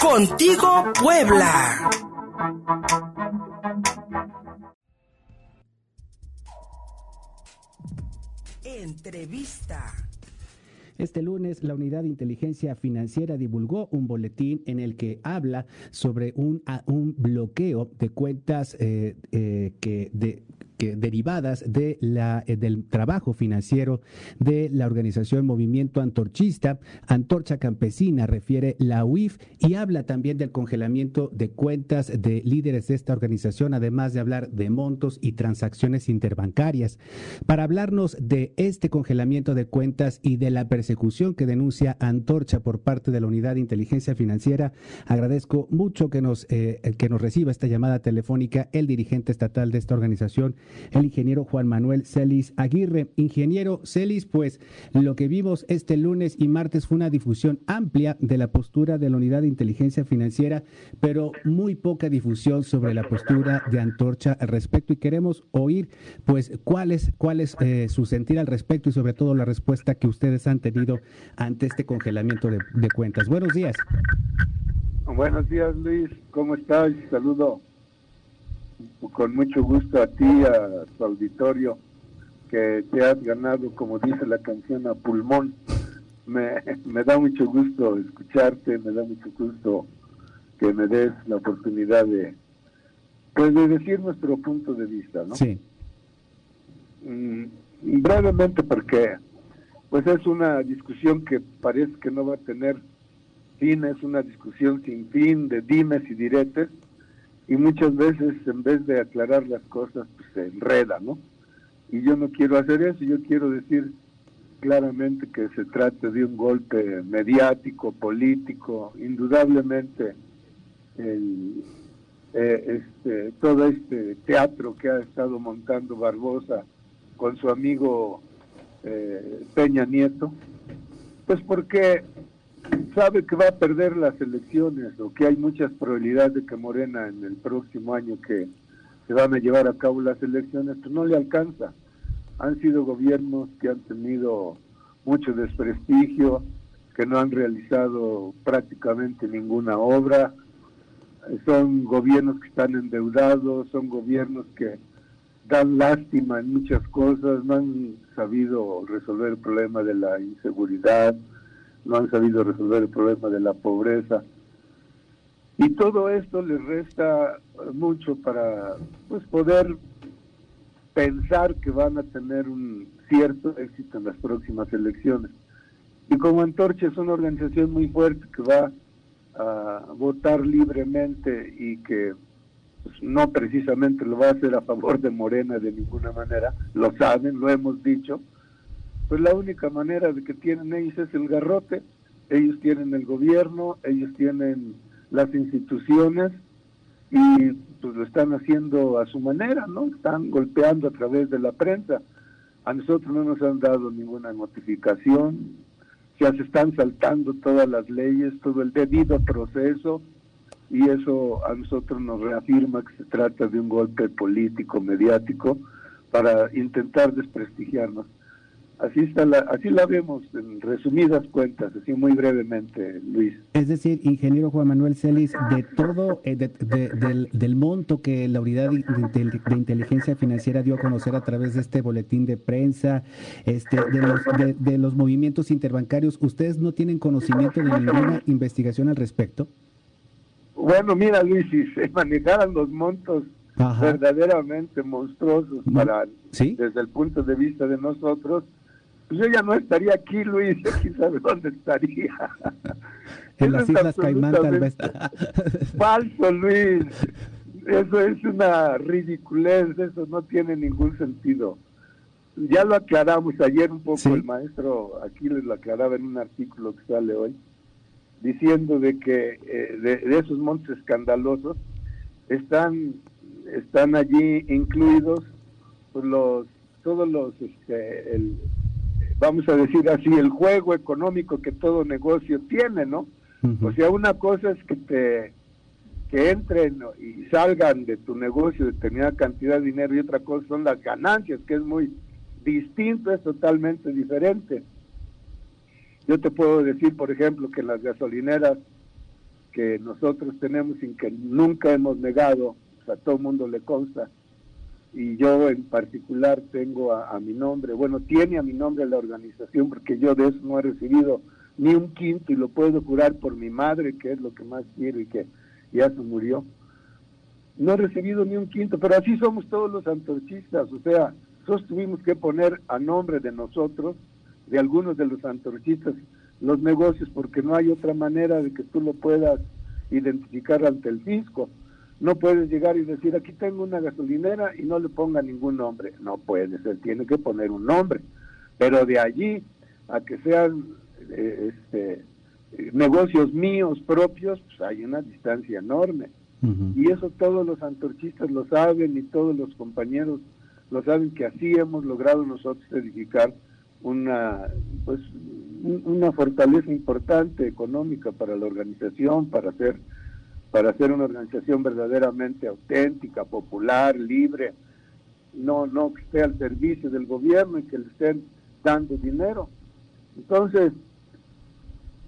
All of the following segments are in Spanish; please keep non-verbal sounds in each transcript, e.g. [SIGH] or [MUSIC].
Contigo Puebla. Entrevista. Este lunes, la Unidad de Inteligencia Financiera divulgó un boletín en el que habla sobre un, un bloqueo de cuentas eh, eh, que de, derivadas de la, eh, del trabajo financiero de la organización Movimiento Antorchista. Antorcha Campesina refiere la UIF y habla también del congelamiento de cuentas de líderes de esta organización, además de hablar de montos y transacciones interbancarias. Para hablarnos de este congelamiento de cuentas y de la persecución que denuncia Antorcha por parte de la Unidad de Inteligencia Financiera, agradezco mucho que nos, eh, que nos reciba esta llamada telefónica el dirigente estatal de esta organización, el ingeniero Juan Manuel Celis Aguirre. Ingeniero Celis, pues lo que vimos este lunes y martes fue una difusión amplia de la postura de la Unidad de Inteligencia Financiera, pero muy poca difusión sobre la postura de Antorcha al respecto y queremos oír pues cuál es, cuál es eh, su sentir al respecto y sobre todo la respuesta que ustedes han tenido ante este congelamiento de, de cuentas. Buenos días. Buenos días Luis, ¿cómo estás? Saludo con mucho gusto a ti, a tu auditorio, que te has ganado, como dice la canción, a pulmón. Me, me da mucho gusto escucharte, me da mucho gusto que me des la oportunidad de, pues, de decir nuestro punto de vista, ¿no? Sí. Mm, brevemente porque pues es una discusión que parece que no va a tener fin, es una discusión sin fin de dimes y diretes, y muchas veces en vez de aclarar las cosas pues, se enreda, ¿no? Y yo no quiero hacer eso, yo quiero decir claramente que se trata de un golpe mediático, político, indudablemente el, eh, este, todo este teatro que ha estado montando Barbosa con su amigo eh, Peña Nieto, pues porque sabe que va a perder las elecciones o que hay muchas probabilidades de que Morena en el próximo año que se van a llevar a cabo las elecciones, pues no le alcanza. Han sido gobiernos que han tenido mucho desprestigio, que no han realizado prácticamente ninguna obra, son gobiernos que están endeudados, son gobiernos que dan lástima en muchas cosas, no han sabido resolver el problema de la inseguridad, no han sabido resolver el problema de la pobreza. Y todo esto les resta mucho para pues poder pensar que van a tener un cierto éxito en las próximas elecciones. Y como Antorcha es una organización muy fuerte que va a votar libremente y que pues, no precisamente lo va a hacer a favor de Morena de ninguna manera, lo saben, lo hemos dicho, pues la única manera de que tienen ellos es el garrote, ellos tienen el gobierno, ellos tienen las instituciones y pues lo están haciendo a su manera, ¿no? Están golpeando a través de la prensa. A nosotros no nos han dado ninguna notificación, ya se están saltando todas las leyes, todo el debido proceso y eso a nosotros nos reafirma que se trata de un golpe político, mediático, para intentar desprestigiarnos. Así está la, así la vemos en resumidas cuentas, así muy brevemente, Luis. Es decir, ingeniero Juan Manuel Celis, de todo, eh, del, monto que la unidad de, inteligencia financiera dio a conocer a través de este boletín de prensa, este, de los, de, los movimientos interbancarios, ¿ustedes no tienen conocimiento de ninguna investigación al respecto? Bueno, mira, Luis, si se [LAUGHS] manejaran los montos verdaderamente monstruosos para desde el punto de vista de nosotros, yo ya no estaría aquí, Luis, quién sabe dónde estaría. En las Islas Caimán tal vez. Falso, Luis. Eso es una ridiculez, eso no tiene ningún sentido. Ya lo aclaramos ayer un poco, el maestro aquí les lo aclaraba en un artículo que sale hoy, diciendo de que eh, de, esos montes escandalosos están, están allí incluidos los todos los este, el, vamos a decir así, el juego económico que todo negocio tiene, ¿no? O sea, una cosa es que te que entren y salgan de tu negocio determinada cantidad de dinero y otra cosa son las ganancias, que es muy distinto, es totalmente diferente. Yo te puedo decir, por ejemplo, que las gasolineras que nosotros tenemos y que nunca hemos negado, a todo el mundo le consta, y yo en particular tengo a, mi nombre, bueno, tiene a mi nombre la organización porque yo de eso no he recibido ni un quinto y lo puedo jurar por mi madre, que es lo que más quiero y que ya se murió. No he recibido ni un quinto, pero así somos todos los antorchistas, o sea, nosotros tuvimos que poner a nombre de nosotros, de algunos de los antorchistas, los negocios, porque no hay otra manera de que tú lo puedas identificar ante el fisco. No puedes llegar y decir, aquí tengo una gasolinera y no le ponga ningún nombre. No puede ser, tiene que poner un nombre. Pero de allí a que sean eh, este, negocios míos propios, pues hay una distancia enorme. Y eso todos los antorchistas lo saben y todos los compañeros lo saben que así hemos logrado nosotros edificar una pues una fortaleza importante económica para la organización, para hacer para hacer una organización verdaderamente auténtica, popular, libre, no, no que esté al servicio del gobierno y que le estén dando dinero. Entonces,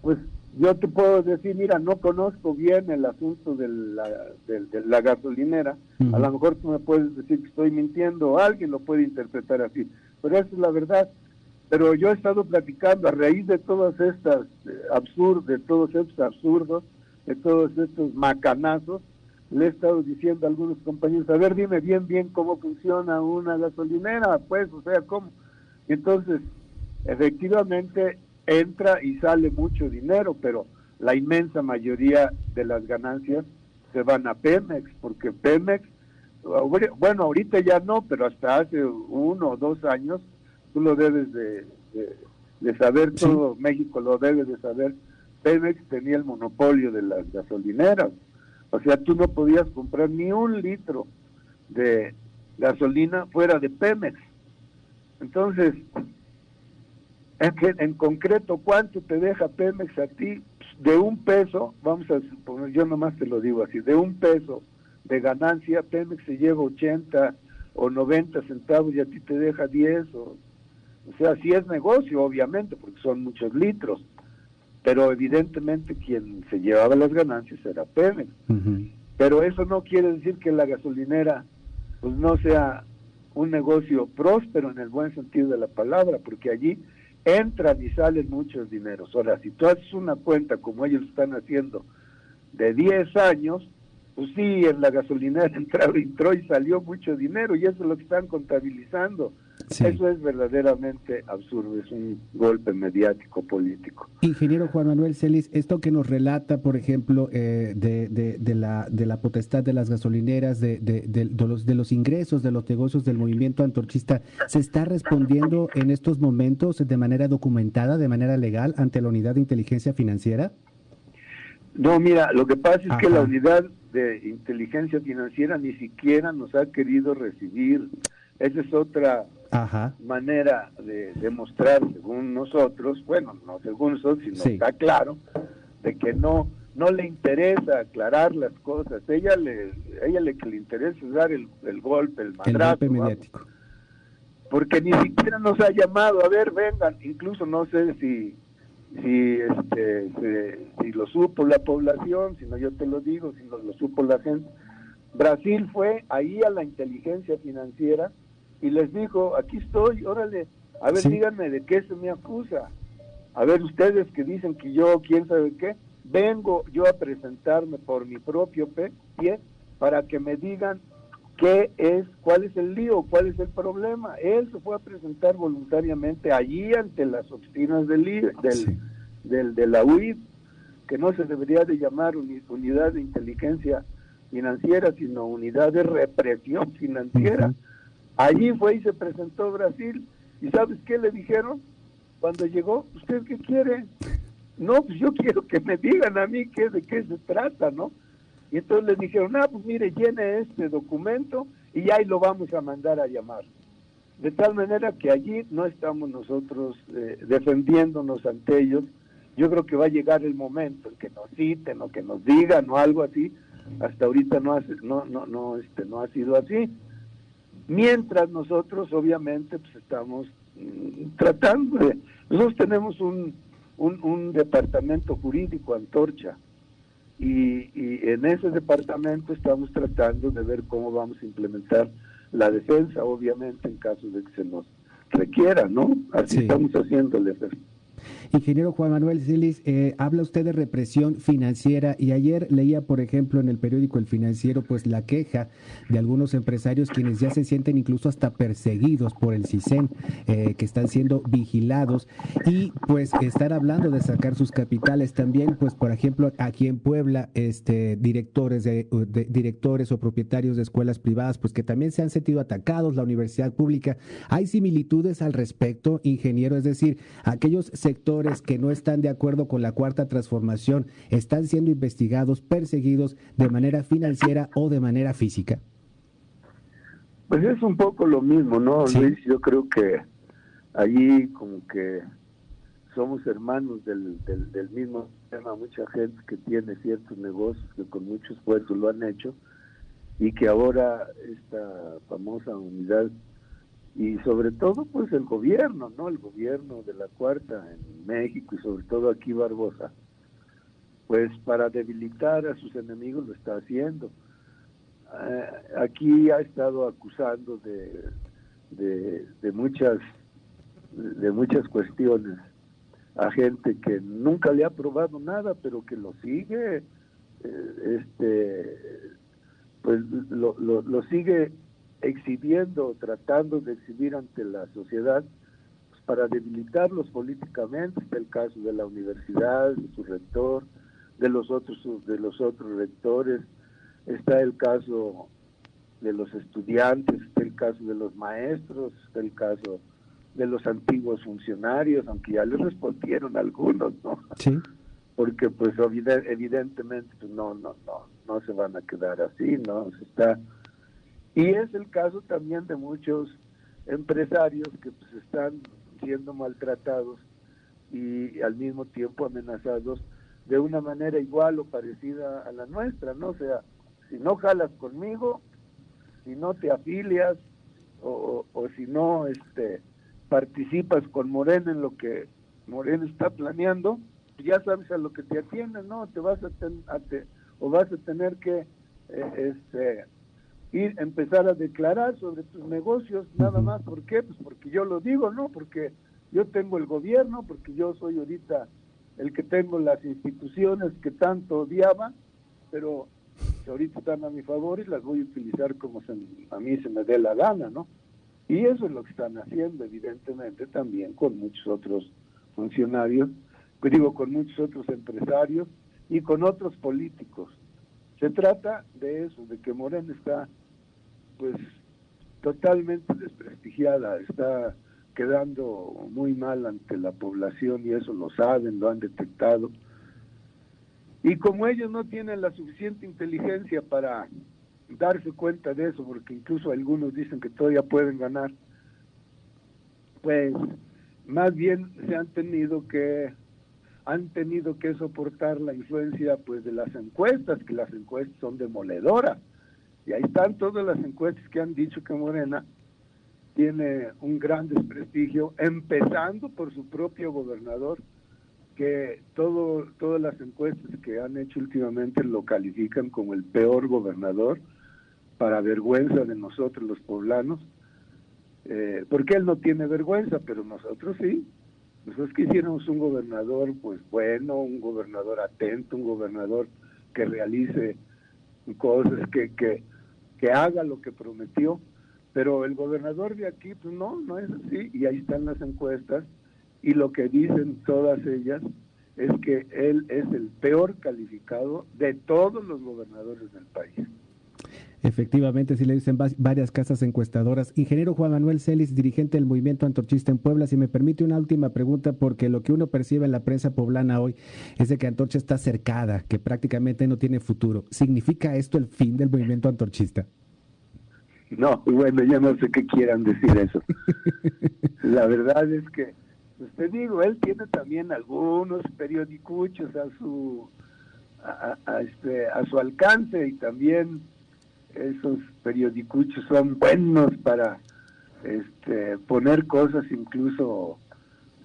pues yo te puedo decir, mira, no conozco bien el asunto de la, de, la gasolinera, a lo mejor tú me puedes decir que estoy mintiendo, alguien lo puede interpretar así, pero esa es la verdad. Pero yo he estado platicando a raíz de todas estas eh, absurdos, de todos estos absurdos, de todos estos macanazos, le he estado diciendo a algunos compañeros, a ver, dime bien, bien cómo funciona una gasolinera, pues, o sea, cómo. Entonces, efectivamente, entra y sale mucho dinero, pero la inmensa mayoría de las ganancias se van a Pemex, porque Pemex, bueno, ahorita ya no, pero hasta hace uno o dos años, tú lo debes de, saber, todo México lo debe de saber, Pemex tenía el monopolio de las gasolineras. O sea, tú no podías comprar ni un litro de gasolina fuera de Pemex. Entonces, en, en concreto, ¿cuánto te deja Pemex a ti? De un peso, vamos a suponer, yo nomás te lo digo así, de un peso de ganancia, Pemex se lleva 80 o 90 centavos y a ti te deja 10. O, o sea, sí es negocio, obviamente, porque son muchos litros pero evidentemente quien se llevaba las ganancias era Pemex. Pero eso no quiere decir que la gasolinera pues no sea un negocio próspero en el buen sentido de la palabra, porque allí entran y salen muchos dineros. Ahora, si tú haces una cuenta como ellos están haciendo de 10 años, pues sí, en la gasolinera [LAUGHS] entró, entró y salió mucho dinero y eso es lo que están contabilizando. Eso es verdaderamente absurdo, es un golpe mediático político. Ingeniero Juan Manuel Celis, esto que nos relata, por ejemplo, eh, de, de, la, de la potestad de las gasolineras, de, de, los, de los ingresos de los negocios del movimiento antorchista, ¿se está respondiendo en estos momentos de manera documentada, de manera legal, ante la unidad de inteligencia financiera? No, mira, lo que pasa es que la unidad de inteligencia financiera ni siquiera nos ha querido recibir. Esa es otra manera de demostrar, según nosotros, bueno, no según nosotros, sino está claro, de que no no le interesa aclarar las cosas. Ella le ella le que le interesa es dar el, golpe, el madrazo. mediático. Porque ni siquiera nos ha llamado, a ver, vengan, incluso no sé si si este si lo supo la población, si no yo te lo digo, si no lo supo la gente. Brasil fue ahí a la inteligencia financiera y les dijo, aquí estoy, órale, a ver, díganme de qué se me acusa. A ver, ustedes que dicen que yo, quién sabe qué, vengo yo a presentarme por mi propio pie para que me digan qué es, cuál es el lío, cuál es el problema. Él se fue a presentar voluntariamente allí ante las oficinas del, del, del, de la UID, que no se debería de llamar unidad de inteligencia financiera, sino unidad de represión financiera. Allí fue y se presentó Brasil. ¿Y sabes qué le dijeron? Cuando llegó, ¿usted qué quiere? No, pues yo [LAUGHS] quiero que me digan a mí qué, de qué se trata, ¿no? Y entonces le dijeron, ah, pues mire, llene este documento y ahí lo vamos a mandar a llamar. De tal manera que allí no estamos nosotros eh, defendiéndonos ante ellos. Yo creo que va a llegar el momento en que nos citen o que nos digan o algo así. Hasta ahorita no, no, no, no, este, no ha sido así. Mientras nosotros obviamente pues estamos mm, tratando de... Nosotros tenemos un, un, un departamento jurídico, Antorcha, y, y en ese departamento estamos tratando de ver cómo vamos a implementar la defensa, obviamente, en caso de que se nos requiera, ¿no? Así Sí. estamos haciéndole. Ingeniero Juan Manuel Silis, eh, habla usted de represión financiera y ayer leía, por ejemplo, en el periódico El Financiero, pues la queja de algunos empresarios quienes ya se sienten incluso hasta perseguidos por el CISEN, eh, que están siendo vigilados y pues estar hablando de sacar sus capitales también, pues por ejemplo, aquí en Puebla, este directores de- directores o propietarios de escuelas privadas, pues que también se han sentido atacados, la universidad pública. ¿Hay similitudes al respecto, ingeniero? Es decir, aquellos sectores que no están de acuerdo con la cuarta transformación están siendo investigados, perseguidos de manera financiera o de manera física. Pues es un poco lo mismo, ¿no, Sí. Luis? Yo creo que allí como que somos hermanos del, del, del mismo tema, mucha gente que tiene ciertos negocios que con mucho esfuerzo lo han hecho y que ahora esta famosa unidad y sobre todo pues el gobierno, ¿no? El gobierno de la cuarta en México y sobre todo aquí Barbosa, pues para debilitar a sus enemigos lo está haciendo. Eh, aquí ha estado acusando de, de, muchas de muchas cuestiones a gente que nunca le ha probado nada pero que lo sigue eh, este pues lo, lo sigue exhibiendo tratando de exhibir ante la sociedad pues, para debilitarlos políticamente está el caso de la universidad de su rector de los otros de los otros rectores está el caso de los estudiantes, está el caso de los maestros, está el caso de los antiguos funcionarios, aunque ya les respondieron algunos, ¿no? Sí. Porque pues evide- evidentemente pues, no, no, no, no se van a quedar así, ¿no? Se está y es el caso también de muchos empresarios que pues están siendo maltratados y al mismo tiempo amenazados de una manera igual o parecida a la nuestra, ¿no? O sea, si no jalas conmigo, si no te afilias o, o- si no este participas con Morena en lo que Morena está planeando, pues ya sabes a lo que te atienden, ¿no? Te vas a, ten- a te- o vas a tener que eh, este ir empezar a declarar sobre tus negocios nada más, ¿por qué? Pues porque yo lo digo, ¿no? Porque yo tengo el gobierno, porque yo soy ahorita el que tengo las instituciones que tanto odiaba, pero que ahorita están a mi favor y las voy a utilizar como se- a mí se me dé la gana, ¿no? Y eso es lo que están haciendo, evidentemente, también con muchos otros funcionarios, digo, con muchos otros empresarios y con otros políticos. Se trata de eso, de que Morena está, pues, totalmente desprestigiada, está quedando muy mal ante la población y eso lo saben, lo han detectado. Y como ellos no tienen la suficiente inteligencia para darse cuenta de eso, porque incluso algunos dicen que todavía pueden ganar, pues más bien se han tenido que han tenido que soportar la influencia pues de las encuestas, que las encuestas son demoledoras. Y ahí están todas las encuestas que han dicho que Morena tiene un gran desprestigio, empezando por su propio gobernador, que todo, todas las encuestas que han hecho últimamente lo califican como el peor gobernador, para vergüenza de nosotros los poblanos, eh, porque él no tiene vergüenza, pero nosotros sí. Nosotros quisiéramos un gobernador pues bueno, un gobernador atento, un gobernador que realice cosas, que, que, que haga lo que prometió, pero el gobernador de aquí pues no, no es así, y ahí están las encuestas, y lo que dicen todas ellas es que él es el peor calificado de todos los gobernadores del país. Efectivamente, sí le dicen va- varias casas encuestadoras. Ingeniero Juan Manuel Celis, dirigente del movimiento antorchista en Puebla, si me permite una última pregunta, porque lo que uno percibe en la prensa poblana hoy es de que Antorcha está cercada, que prácticamente no tiene futuro. ¿Significa esto el fin del movimiento antorchista? No, bueno, yo no sé qué quieran decir eso. [LAUGHS] La verdad es que, pues te digo, él tiene también algunos periodicuchos a su a este a su alcance y también esos periodicuchos son buenos para este poner cosas incluso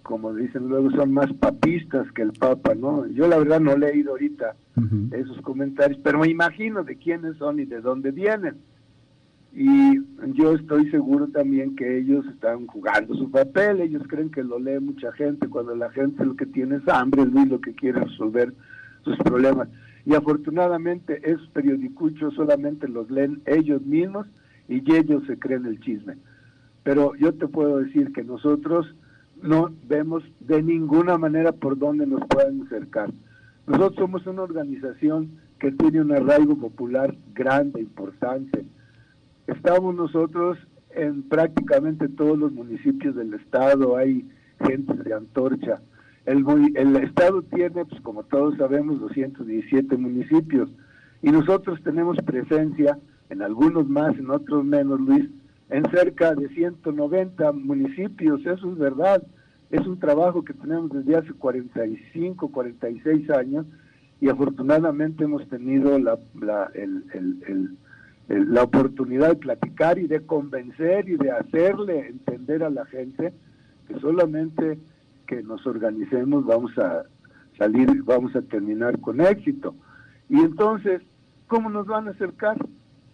como dicen luego, son más papistas que el Papa, ¿no? Yo la verdad no he leído ahorita esos comentarios, pero me imagino de quiénes son y de dónde vienen. Y yo estoy seguro también que ellos están jugando su papel, ellos creen que lo lee mucha gente, cuando la gente lo que tiene es hambre, Luis lo que quiere resolver sus problemas. Y afortunadamente esos periodicuchos solamente los leen ellos mismos y ellos se creen el chisme. Pero yo te puedo decir que nosotros no vemos de ninguna manera por dónde nos pueden acercar. Nosotros somos una organización que tiene un arraigo popular grande, importante. Estamos nosotros en prácticamente todos los municipios del estado, hay gente de antorcha. El, el estado tiene, pues como todos sabemos, 217 municipios y nosotros tenemos presencia en algunos más, en otros menos, Luis, en cerca de 190 municipios, eso es verdad. Es un trabajo que tenemos desde hace 45, 46 años y afortunadamente hemos tenido la, la, la oportunidad de platicar y de convencer y de hacerle entender a la gente que solamente que nos organicemos vamos a salir, vamos a terminar con éxito. Y entonces, ¿cómo nos van a acercar?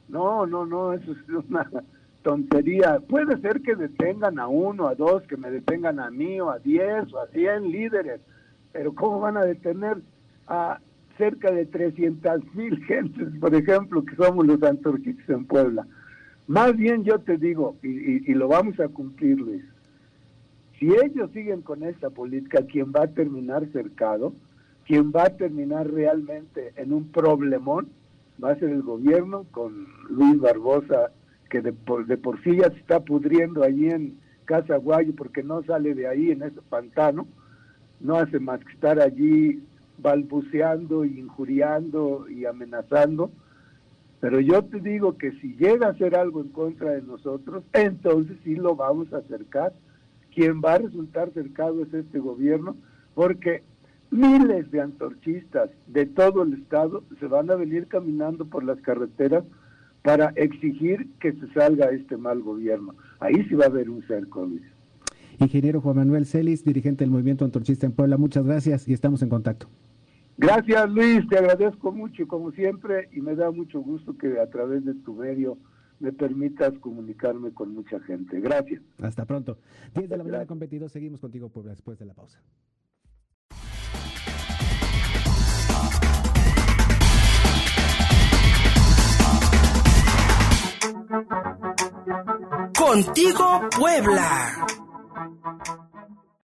No, no, no, eso es una tontería. Puede ser que detengan a uno, a dos, que me detengan a mí, o a diez, o a cien líderes, pero ¿cómo van a detener a cerca de 300 mil [LAUGHS] gentes, por ejemplo, que somos los antorchistas en Puebla? Más bien yo te digo, y, y lo vamos a cumplir, Luis, si ellos siguen con esta política, quien va a terminar cercado, quien va a terminar realmente en un problemón, va a ser el gobierno con Luis Barbosa que de por, de por sí ya se está pudriendo allí en Casa Guayo porque no sale de ahí en ese pantano, no hace más que estar allí balbuceando injuriando y amenazando. Pero yo te digo que si llega a hacer algo en contra de nosotros, entonces sí lo vamos a acercar. Quien va a resultar cercado es este gobierno, porque miles de antorchistas de todo el estado se van a venir caminando por las carreteras para exigir que se salga este mal gobierno. Ahí sí va a haber un cerco, Luis. Ingeniero Juan Manuel Celis, dirigente del Movimiento Antorchista en Puebla, muchas gracias y estamos en contacto. Gracias, Luis, te agradezco mucho, como siempre, y me da mucho gusto que a través de tu medio me permitas comunicarme con mucha gente. Gracias. Hasta pronto. 10 de la mañana con 22, seguimos contigo, Puebla, después de la pausa. Contigo Puebla.